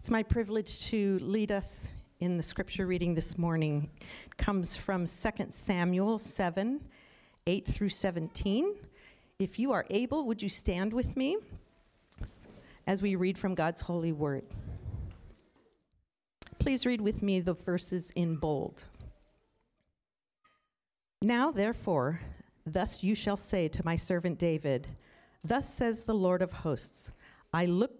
It's my privilege to lead us in the scripture reading this morning. It comes from 2 Samuel 7 8 through 17. If you are able, would you stand with me as we read from God's holy word? Please read with me the verses in bold. Now, therefore, thus you shall say to my servant David, Thus says the Lord of hosts, I look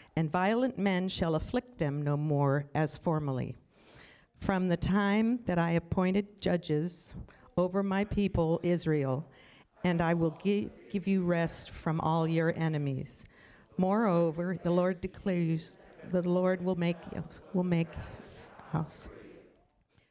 and violent men shall afflict them no more as formerly. From the time that I appointed judges over my people Israel, and I will give, give you rest from all your enemies. Moreover, the Lord declares, the Lord will make will make house.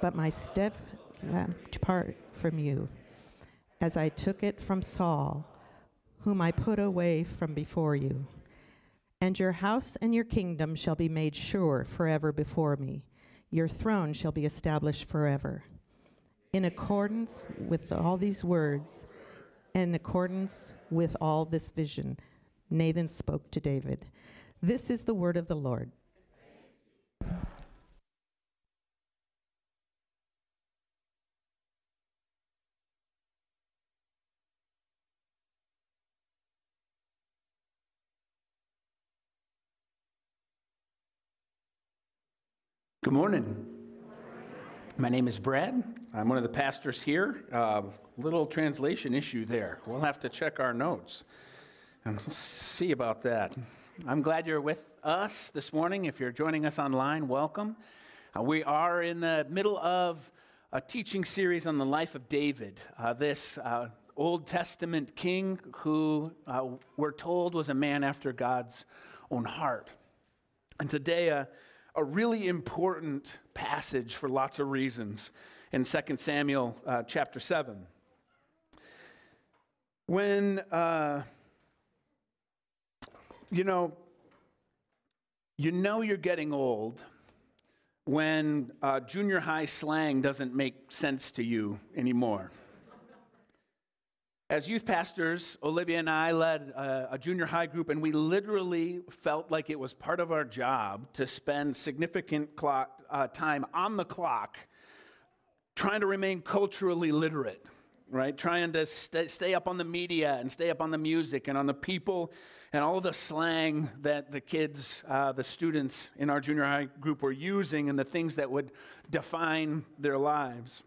But my step uh, depart from you as I took it from Saul, whom I put away from before you. And your house and your kingdom shall be made sure forever before me. Your throne shall be established forever. In accordance with all these words, in accordance with all this vision, Nathan spoke to David. This is the word of the Lord. Good morning. My name is Brad. I'm one of the pastors here. Uh, little translation issue there. We'll have to check our notes and see about that. I'm glad you're with us this morning. If you're joining us online, welcome. Uh, we are in the middle of a teaching series on the life of David, uh, this uh, Old Testament king who uh, we're told was a man after God's own heart. And today, uh, a really important passage for lots of reasons in 2 Samuel uh, chapter 7. When, uh, you know, you know you're getting old when uh, junior high slang doesn't make sense to you anymore. As youth pastors, Olivia and I led a, a, junior high group, and we literally felt like it was part of our job to spend significant clock, uh, time on the clock trying to remain culturally literate, right? Trying to st- stay up on the media and stay up on the music and on the people and all the slang that the kids, uh, the students in our junior high group were using and the things that would define their lives.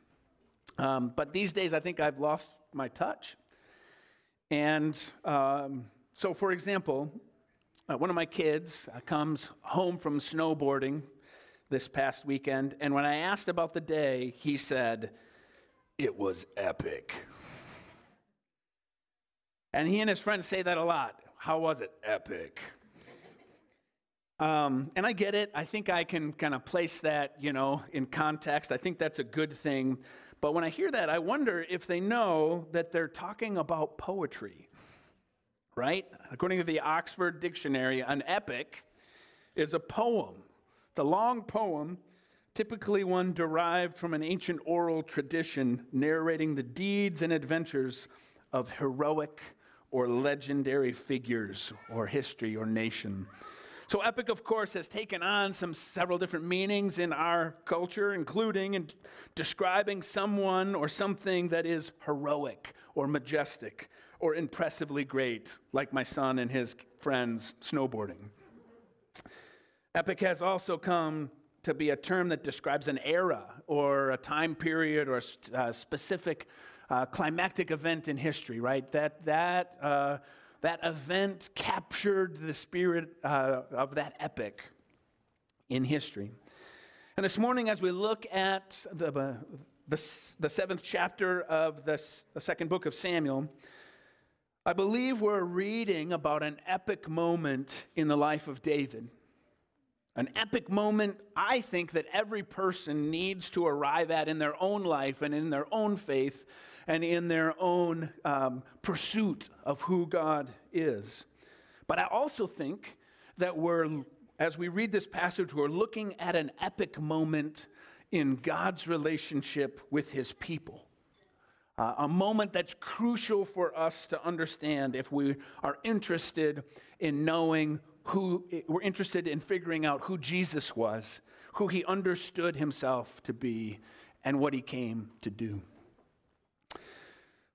Um, but these days, I think I've lost my touch. And um, so, for example, uh, one of my kids uh, comes home from snowboarding this past weekend, and when I asked about the day, he said, It was epic. And he and his friends say that a lot. How was it? Epic. Um, and I get it. I think I can kind of place that, you know, in context. I think that's a good thing. But when I hear that, I wonder if they know that they're talking about poetry, right? According to the Oxford Dictionary, an epic is a poem. A long poem, typically one derived from an ancient oral tradition narrating the deeds and adventures of heroic or legendary figures or history or nation. So, epic, of course, has taken on some several different meanings in our culture, including in describing someone or something that is heroic or majestic or impressively great, like my son and his friends snowboarding. Epic has also come to be a term that describes an era or a time period or a uh, specific uh, climactic event in history, right? That, that, uh, that event captured the spirit uh, of that epic in history. And this morning, as we look at the, uh, the, the, seventh chapter of the, the second book of Samuel, I believe we're reading about an epic moment in the life of David. An epic moment, I think, that every person needs to arrive at in their own life and in their own faith and in their own um, pursuit of who God is. But I also think that we're, as we read this passage, we're looking at an epic moment in God's relationship with his people. Uh, a moment that's crucial for us to understand if we are interested in knowing who we're interested in figuring out who Jesus was, who he understood himself to be, and what he came to do.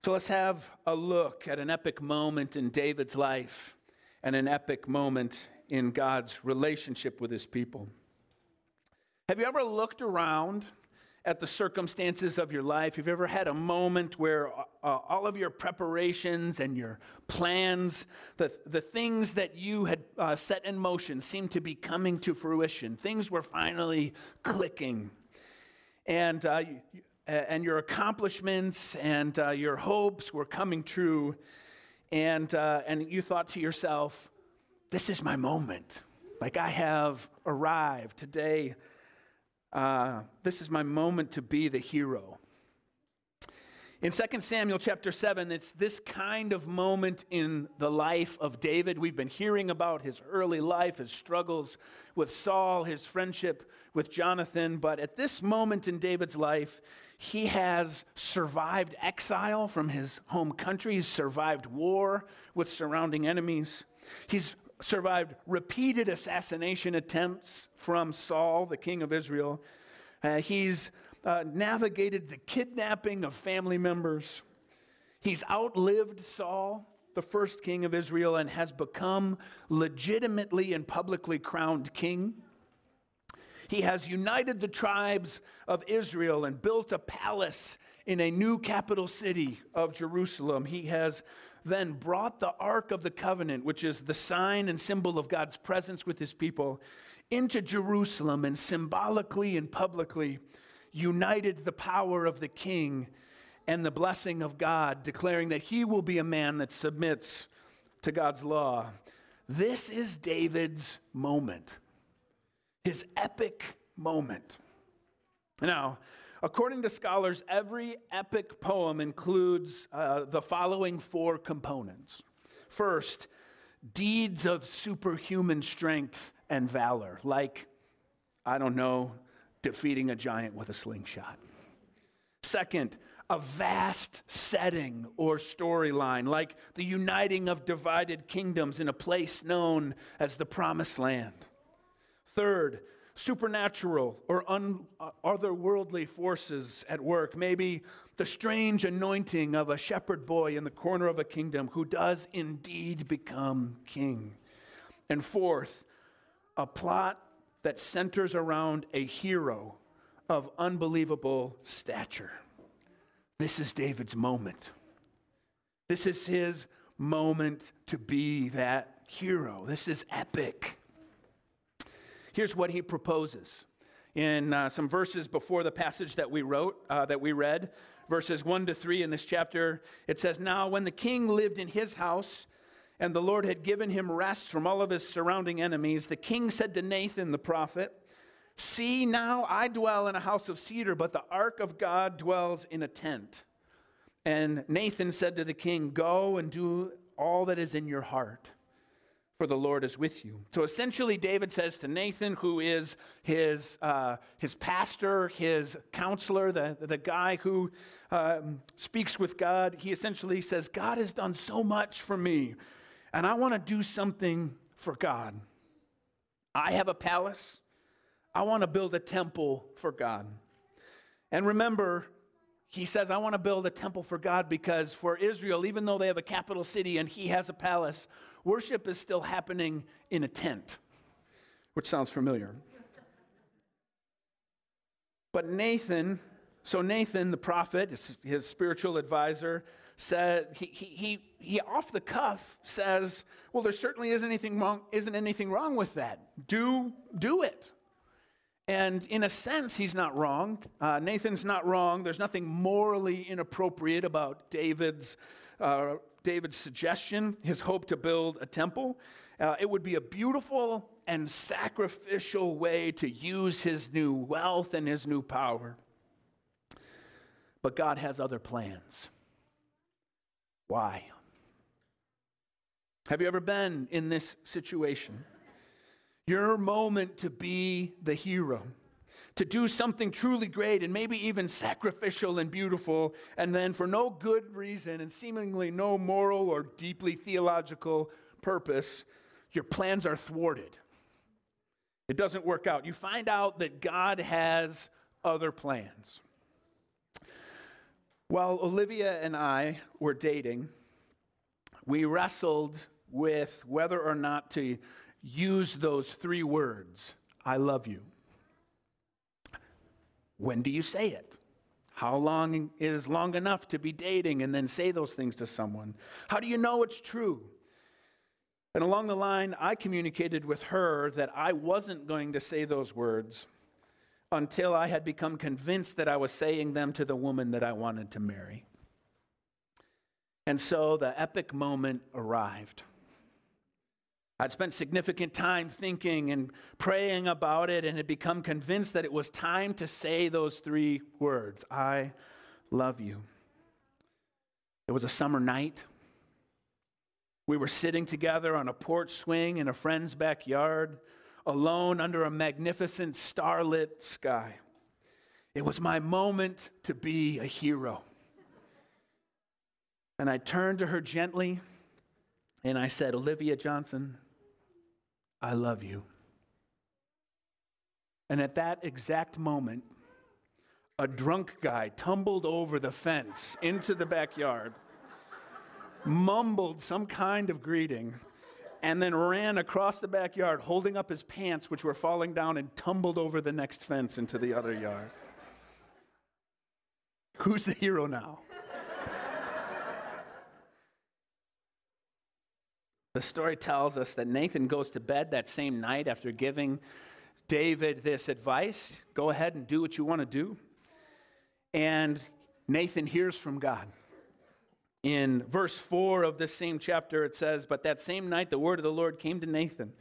So let's have a look at an epic moment in David's life and an epic moment in God's relationship with his people. Have you ever looked around at the circumstances of your life? Have you ever had a moment where uh, uh, all of your preparations and your plans, the, the things that you had uh, set in motion, seemed to be coming to fruition? Things were finally clicking. And, uh, and your accomplishments and uh, your hopes were coming true. And, uh, and you thought to yourself, this is my moment. Like I have arrived today uh, this is my moment to be the hero. In 2 Samuel chapter 7, it's this kind of moment in the life of David. We've been hearing about his early life, his struggles with Saul, his friendship with Jonathan. But at this moment in David's life, he has survived exile from his home country, he's survived war with surrounding enemies. He's survived repeated assassination attempts from Saul, the king of Israel. Uh, he's uh, navigated the kidnapping of family members. He's outlived Saul, the first king of Israel, and has become legitimately and publicly crowned king. He has united the tribes of Israel and built a palace in a new capital city of Jerusalem. He has then brought the Ark of the Covenant, which is the sign and symbol of God's presence with his people, into Jerusalem and symbolically and publicly united the power of the king and the blessing of God, declaring that he will be a man that submits to God's law. This is David's moment, his epic moment. Now, According to scholars, every epic poem includes uh, the following four components. First, deeds of superhuman strength and valor, like, I don't know, defeating a giant with a slingshot. Second, a vast setting or storyline, like the uniting of divided kingdoms in a place known as the Promised Land. Third, supernatural or un- uh, otherworldly forces at work. Maybe the strange anointing of a shepherd boy in the corner of a kingdom who does indeed become king. And fourth, a plot that centers around a hero of unbelievable stature. This is David's moment. This is his moment to be that hero. This is epic. Here's what he proposes in uh, some verses before the passage that we wrote, uh, that we read, verses 1 to 3 in this chapter. It says, Now, when the king lived in his house, and the Lord had given him rest from all of his surrounding enemies, the king said to Nathan the prophet, See, now I dwell in a house of cedar, but the ark of God dwells in a tent. And Nathan said to the king, Go and do all that is in your heart for the Lord is with you. So essentially, David says to Nathan, who is his, uh, his pastor, his counselor, the, the guy who um, speaks with God, he essentially says, God has done so much for me, and I want to do something for God. I have a palace. I want to build a temple for God. And remember, he says, I want to build a temple for God because for Israel, even though they have a capital city and he has a palace, worship is still happening in a tent. which sounds familiar. But Nathan, so Nathan, the prophet, his, spiritual advisor, said he, he, he, he off the cuff says, Well, there certainly isn't anything wrong, isn't anything wrong with that. Do, do it. And in a sense, he's not wrong. Uh, Nathan's not wrong. There's nothing morally inappropriate about David's, uh, David's suggestion, his hope to build a temple. Uh, it would be a beautiful and sacrificial way to use his new wealth and his new power. But God has other plans. Why? Have you ever been in this situation? Your moment to be the hero, to do something truly great and maybe even sacrificial and beautiful, and then for no good reason and seemingly no moral or deeply theological purpose, your plans are thwarted. It doesn't work out. You find out that God has other plans. While Olivia and I were dating, we wrestled with whether or not to use those three words I love you. When do you say it? How long is long enough to be dating and then say those things to someone? How do you know it's true? And along the line, I communicated with her that I wasn't going to say those words until I had become convinced that I was saying them to the woman that I wanted to marry. And so the epic moment arrived. I'd spent significant time thinking and praying about it and had become convinced that it was time to say those three words I love you. It was a summer night. We were sitting together on a porch swing in a friend's backyard alone under a magnificent starlit sky. It was my moment to be a hero. And I turned to her gently and I said, Olivia Johnson, I love you. And at that exact moment, a drunk guy tumbled over the fence into the backyard, mumbled some kind of greeting, and then ran across the backyard holding up his pants, which were falling down, and tumbled over the next fence into the other yard. Who's the hero now? the story tells us that Nathan goes to bed that same night after giving David this advice go ahead and do what you want to do. And Nathan hears from God. In verse 4 of this same chapter, it says, But that same night the word of the Lord came to Nathan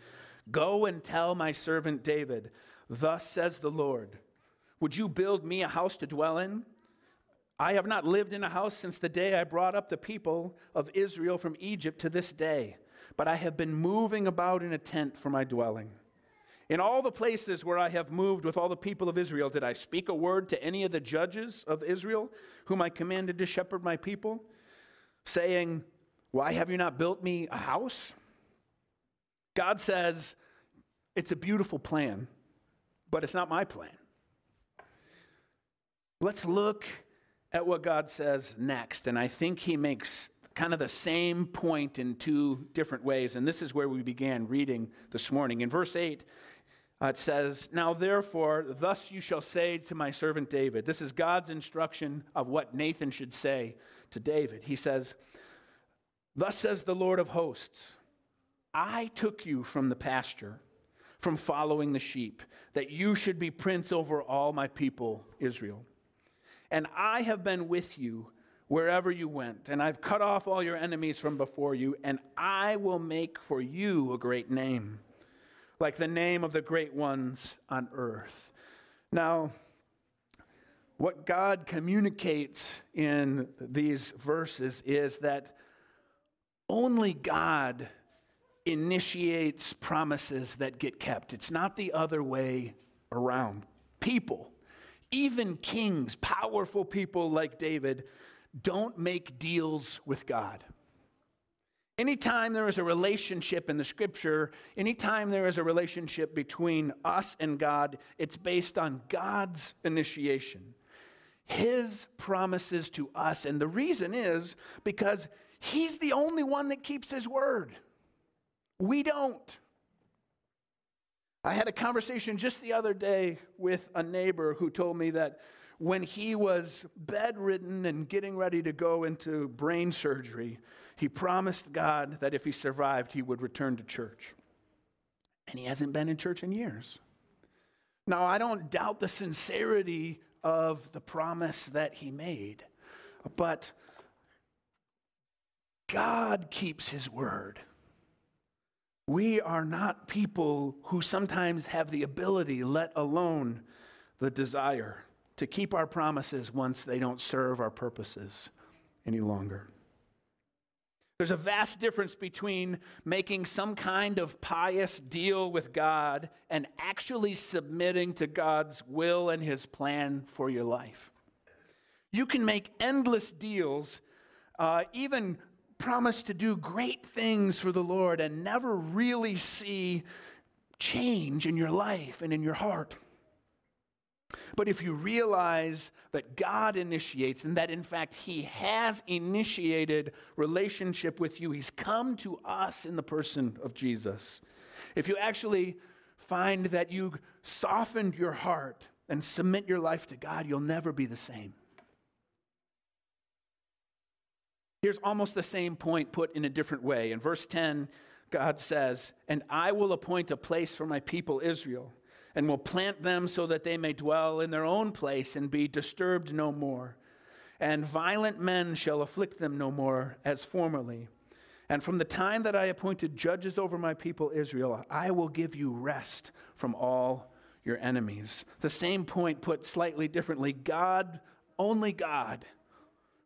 Go and tell my servant David, Thus says the Lord, Would you build me a house to dwell in? I have not lived in a house since the day I brought up the people of Israel from Egypt to this day, but I have been moving about in a tent for my dwelling. In all the places where I have moved with all the people of Israel, did I speak a word to any of the judges of Israel, whom I commanded to shepherd my people? Saying, Why have you not built me a house? God says, It's a beautiful plan, but it's not my plan. Let's look at what God says next. And I think he makes kind of the same point in two different ways. And this is where we began reading this morning. In verse 8, uh, it says, Now therefore, thus you shall say to my servant David. This is God's instruction of what Nathan should say to David. He says, Thus says the Lord of hosts, I took you from the pasture, from following the sheep, that you should be prince over all my people, Israel. And I have been with you wherever you went, and I've cut off all your enemies from before you, and I will make for you a great name, like the name of the great ones on earth. Now, what God communicates in these verses is that only God initiates promises that get kept. It's not the other way around. People, even kings, powerful people like David, don't make deals with God. Anytime there is a relationship in the scripture, anytime there is a relationship between us and God, it's based on God's initiation his promises to us. And the reason is because he's the only one that keeps his word. We don't. I had a conversation just the other day with a neighbor who told me that when he was bedridden and getting ready to go into brain surgery, he promised God that if he survived, he would return to church. And he hasn't been in church in years. Now, I don't doubt the sincerity of the promise that he made, but God keeps his word. We are not people who sometimes have the ability, let alone the desire, to keep our promises once they don't serve our purposes any longer. There's a vast difference between making some kind of pious deal with God and actually submitting to God's will and His plan for your life. You can make endless deals, uh, even promise to do great things for the Lord, and never really see change in your life and in your heart. But if you realize that God initiates and that in fact He has initiated relationship with you, He's come to us in the person of Jesus. If you actually find that you softened your heart and submit your life to God, you'll never be the same. Here's almost the same point put in a different way. In verse 10, God says, And I will appoint a place for my people Israel and will plant them so that they may dwell in their own place and be disturbed no more. And violent men shall afflict them no more as formerly. And from the time that I appointed judges over my people Israel, I will give you rest from all your enemies. The same point put slightly differently God, only God,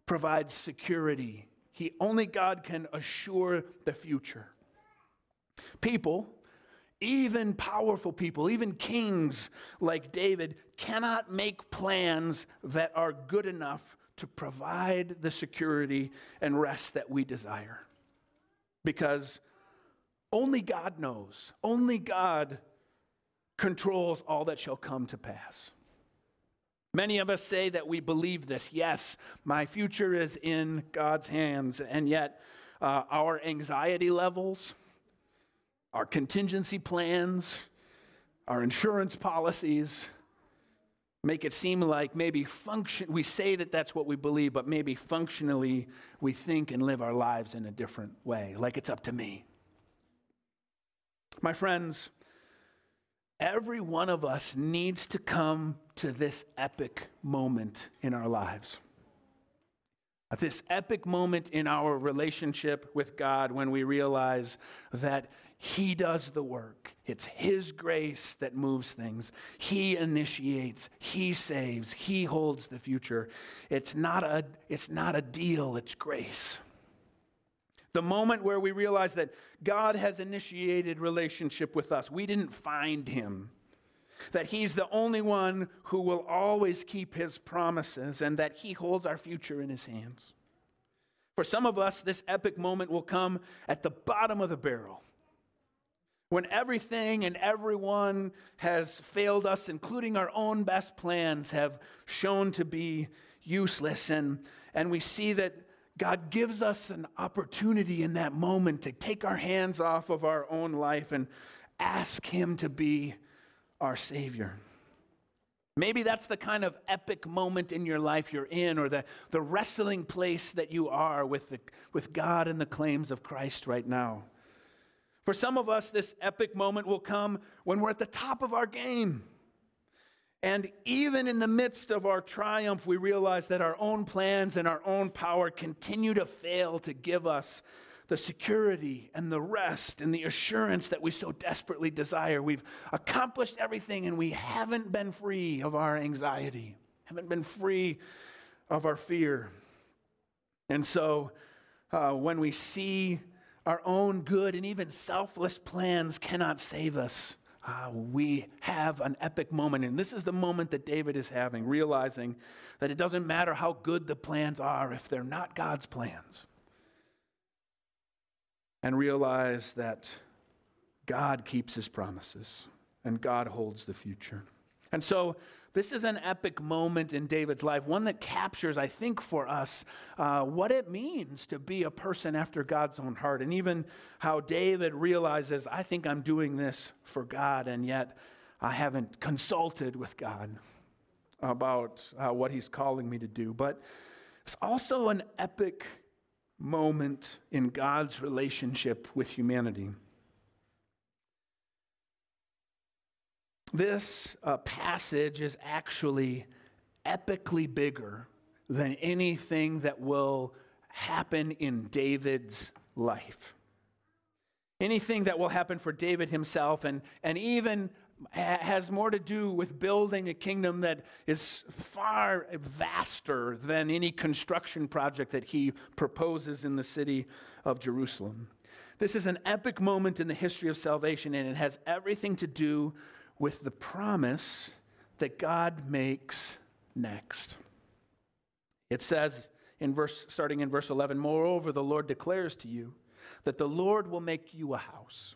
provides security. He only God can assure the future. People even powerful people, even kings like David, cannot make plans that are good enough to provide the security and rest that we desire. Because only God knows, only God controls all that shall come to pass. Many of us say that we believe this. Yes, my future is in God's hands, and yet uh, our anxiety levels, our contingency plans, our insurance policies make it seem like maybe function we say that that's what we believe but maybe functionally we think and live our lives in a different way like it's up to me. My friends every one of us needs to come to this epic moment in our lives at this epic moment in our relationship with God when we realize that he does the work. It's His grace that moves things. He initiates, He saves, He holds the future. It's not a, it's not a deal, it's grace. The moment where we realize that God has initiated relationship with us, we didn't find Him. That He's the only one who will always keep His promises and that He holds our future in His hands. For some of us, this epic moment will come at the bottom of the barrel when everything and everyone has failed us, including our own best plans, have shown to be useless, and, and we see that God gives us an opportunity in that moment to take our hands off of our own life and ask Him to be our Savior. Maybe that's the kind of epic moment in your life you're in, or the, the wrestling place that you are with, the, with God and the claims of Christ right now. For some of us, this epic moment will come when we're at the top of our game. And even in the midst of our triumph, we realize that our own plans and our own power continue to fail to give us the security and the rest and the assurance that we so desperately desire. We've accomplished everything and we haven't been free of our anxiety, haven't been free of our fear. And so uh, when we see our own good and even selfless plans cannot save us. Uh, we have an epic moment, and this is the moment that David is having, realizing that it doesn't matter how good the plans are if they're not God's plans. And realize that God keeps his promises and God holds the future. And so, this is an epic moment in David's life, one that captures, I think, for us uh, what it means to be a person after God's own heart. And even how David realizes, I think I'm doing this for God, and yet I haven't consulted with God about uh, what he's calling me to do. But it's also an epic moment in God's relationship with humanity. This uh, passage is actually epically bigger than anything that will happen in David's life. Anything that will happen for David himself, and, and even has more to do with building a kingdom that is far vaster than any construction project that he proposes in the city of Jerusalem. This is an epic moment in the history of salvation, and it has everything to do with the promise that God makes next. It says in verse starting in verse 11, moreover the Lord declares to you that the Lord will make you a house.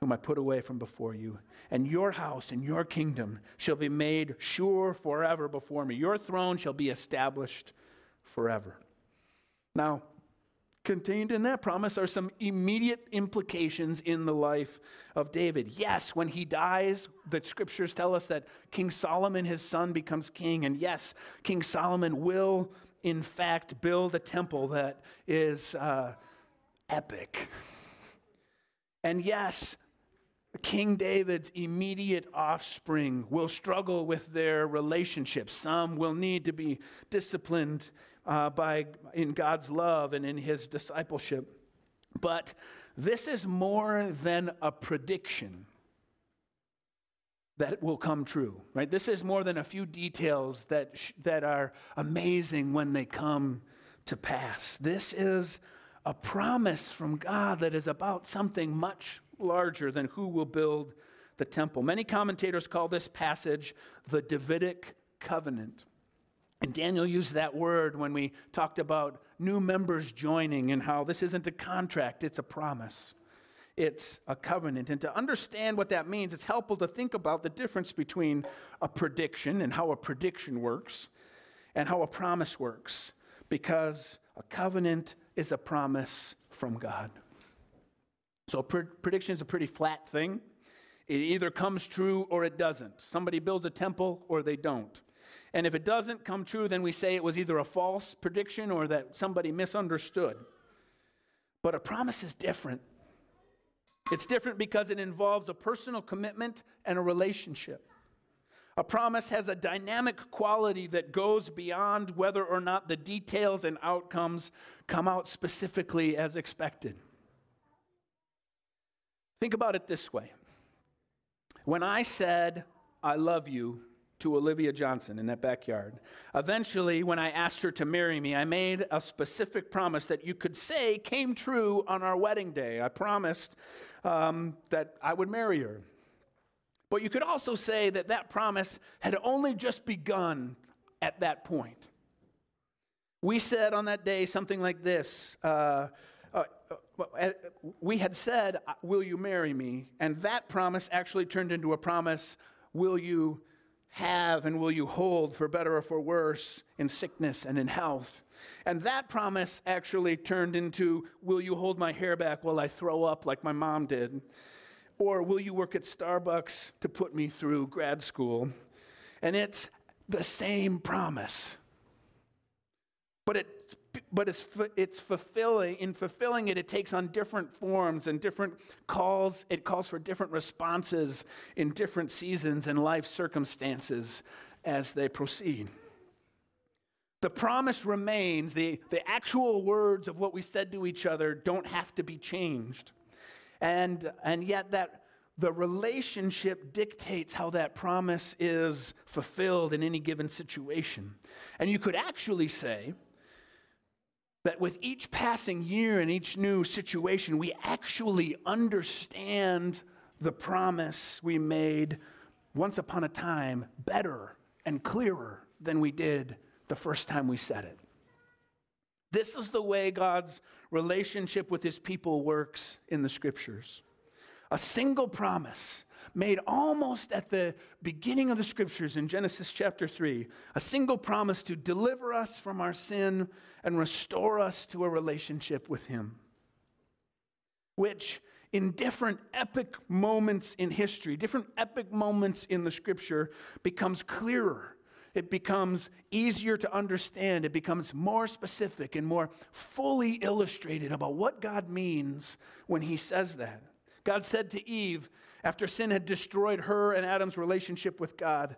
whom I put away from before you. And your house and your kingdom shall be made sure forever before me. Your throne shall be established forever. Now, Contained in that promise are some immediate implications in the life of David. Yes, when he dies, the scriptures tell us that King Solomon, his son, becomes king. And yes, King Solomon will, in fact, build a temple that is uh, epic. And yes, King David's immediate offspring will struggle with their relationships. Some will need to be disciplined uh, by, in God's love and in his discipleship. But this is more than a prediction that will come true, right? This is more than a few details that, that are amazing when they come to pass. This is a promise from God that is about something much larger than who will build the temple. Many commentators call this passage the Davidic covenant. And Daniel used that word when we talked about new members joining and how this isn't a contract, it's a promise. It's a covenant. And to understand what that means, it's helpful to think about the difference between a prediction and how a prediction works and how a promise works. Because a covenant is a promise from God. So, prediction is a pretty flat thing. It either comes true or it doesn't. Somebody builds a temple or they don't. And if it doesn't come true, then we say it was either a false prediction or that somebody misunderstood. But a promise is different. It's different because it involves a personal commitment and a relationship. A promise has a dynamic quality that goes beyond whether or not the details and outcomes come out specifically as expected. Think about it this way when I said, I love you, to Olivia Johnson in that backyard. Eventually, when I asked her to marry me, I made a specific promise that you could say came true on our wedding day. I promised um, that I would marry her. But you could also say that that promise had only just begun at that point. We said on that day something like this. Uh, Uh, uh, uh, we had said, Will you marry me? And that promise actually turned into a promise, Will you have and will you hold for better or for worse in sickness and in health. And that promise actually turned into will you hold my hair back while I throw up like my mom did? Or will you work at Starbucks to put me through grad school? And it's the same promise. But it's but it's, it's fulfilling in fulfilling it it takes on different forms and different calls. It calls for different responses in different seasons and life circumstances as they proceed. The promise remains. The, the actual words of what we said to each other don't have to be changed. And and yet that the relationship dictates how that promise is fulfilled in any given situation. And you could actually say that with each passing year and each new situation, we actually understand the promise we made once upon a time better and clearer than we did the first time we said it. This is the way God's relationship with his people works in the scriptures. A single promise made almost at the beginning of the scriptures in Genesis chapter 3, a single promise to deliver us from our sin and restore us to a relationship with him. Which, in different epic moments in history, different epic moments in the scripture, becomes clearer it becomes easier to understand. It becomes more specific and more fully illustrated about what God means when He says that. God said to Eve, after sin had destroyed her and Adam's relationship with God,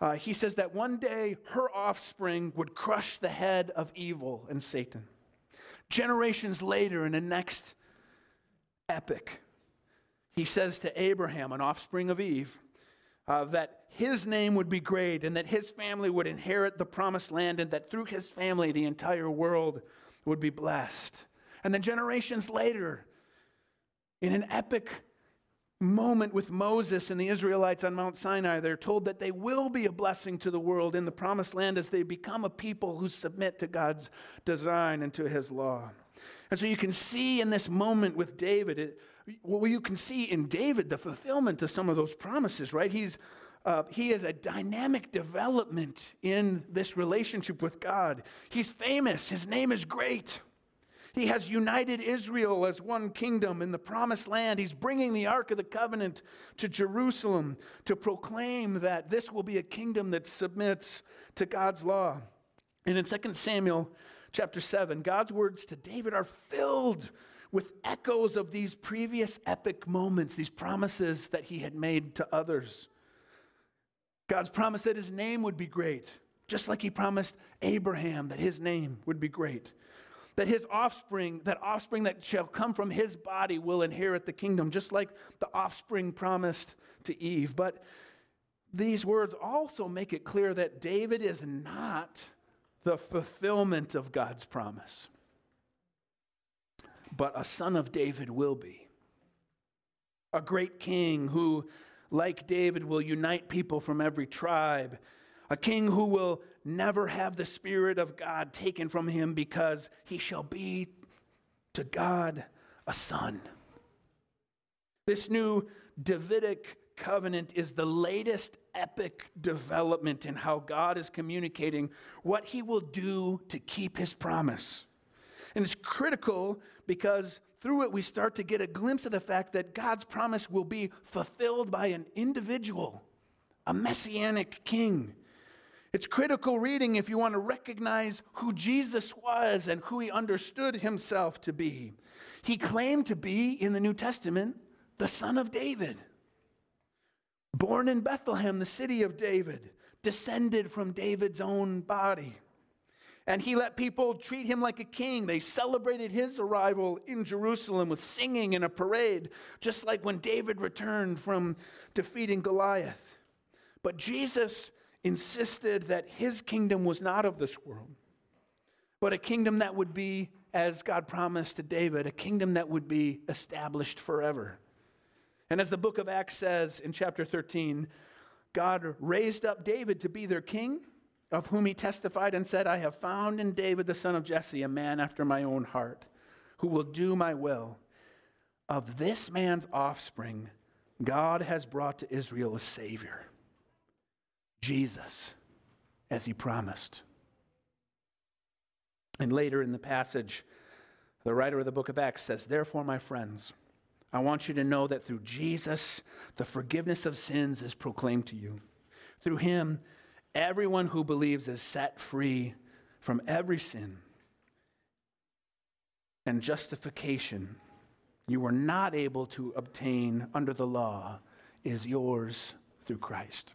uh, He says that one day her offspring would crush the head of evil and Satan. Generations later, in the next epic, He says to Abraham, an offspring of Eve, uh, that his name would be great and that his family would inherit the promised land and that through his family the entire world would be blessed. And then generations later, in an epic moment with Moses and the Israelites on Mount Sinai, they're told that they will be a blessing to the world in the promised land as they become a people who submit to God's design and to his law. And so you can see in this moment with David, it, well, you can see in David the fulfillment of some of those promises, right? He's uh, he is a dynamic development in this relationship with God. He's famous, his name is great. He has united Israel as one kingdom in the promised land. He's bringing the Ark of the Covenant to Jerusalem to proclaim that this will be a kingdom that submits to God's law. And in 2 Samuel chapter 7, God's words to David are filled with echoes of these previous epic moments, these promises that he had made to others. God's promise that his name would be great, just like he promised Abraham that his name would be great. That his offspring, that offspring that shall come from his body, will inherit the kingdom, just like the offspring promised to Eve. But these words also make it clear that David is not the fulfillment of God's promise, but a son of David will be. A great king who like David, will unite people from every tribe. A king who will never have the Spirit of God taken from him because he shall be to God a son. This new Davidic covenant is the latest epic development in how God is communicating what he will do to keep his promise. And it's critical because through it we start to get a glimpse of the fact that God's promise will be fulfilled by an individual, a messianic king. It's critical reading if you want to recognize who Jesus was and who he understood himself to be. He claimed to be, in the New Testament, the son of David. Born in Bethlehem, the city of David, descended from David's own body. And he let people treat him like a king. They celebrated his arrival in Jerusalem with singing and a parade, just like when David returned from defeating Goliath. But Jesus insisted that his kingdom was not of this world, but a kingdom that would be, as God promised to David, a kingdom that would be established forever. And as the book of Acts says in chapter 13, God raised up David to be their king of whom he testified and said, I have found in David the son of Jesse a man after my own heart, who will do my will. Of this man's offspring, God has brought to Israel a Savior, Jesus, as he promised. And later in the passage, the writer of the book of Acts says, Therefore, my friends, I want you to know that through Jesus, the forgiveness of sins is proclaimed to you. Through him, Everyone who believes is set free from every sin and justification you were not able to obtain under the law is yours through Christ.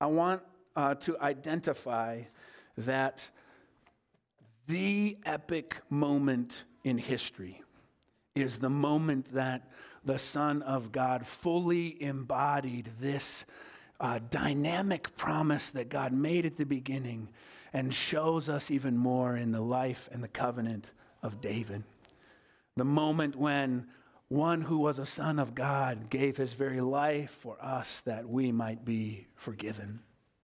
I want uh, to identify that the epic moment in history is the moment that the Son of God fully embodied this uh, dynamic promise that God made at the beginning and shows us even more in the life and the covenant of David. The moment when one who was a son of God gave his very life for us that we might be forgiven.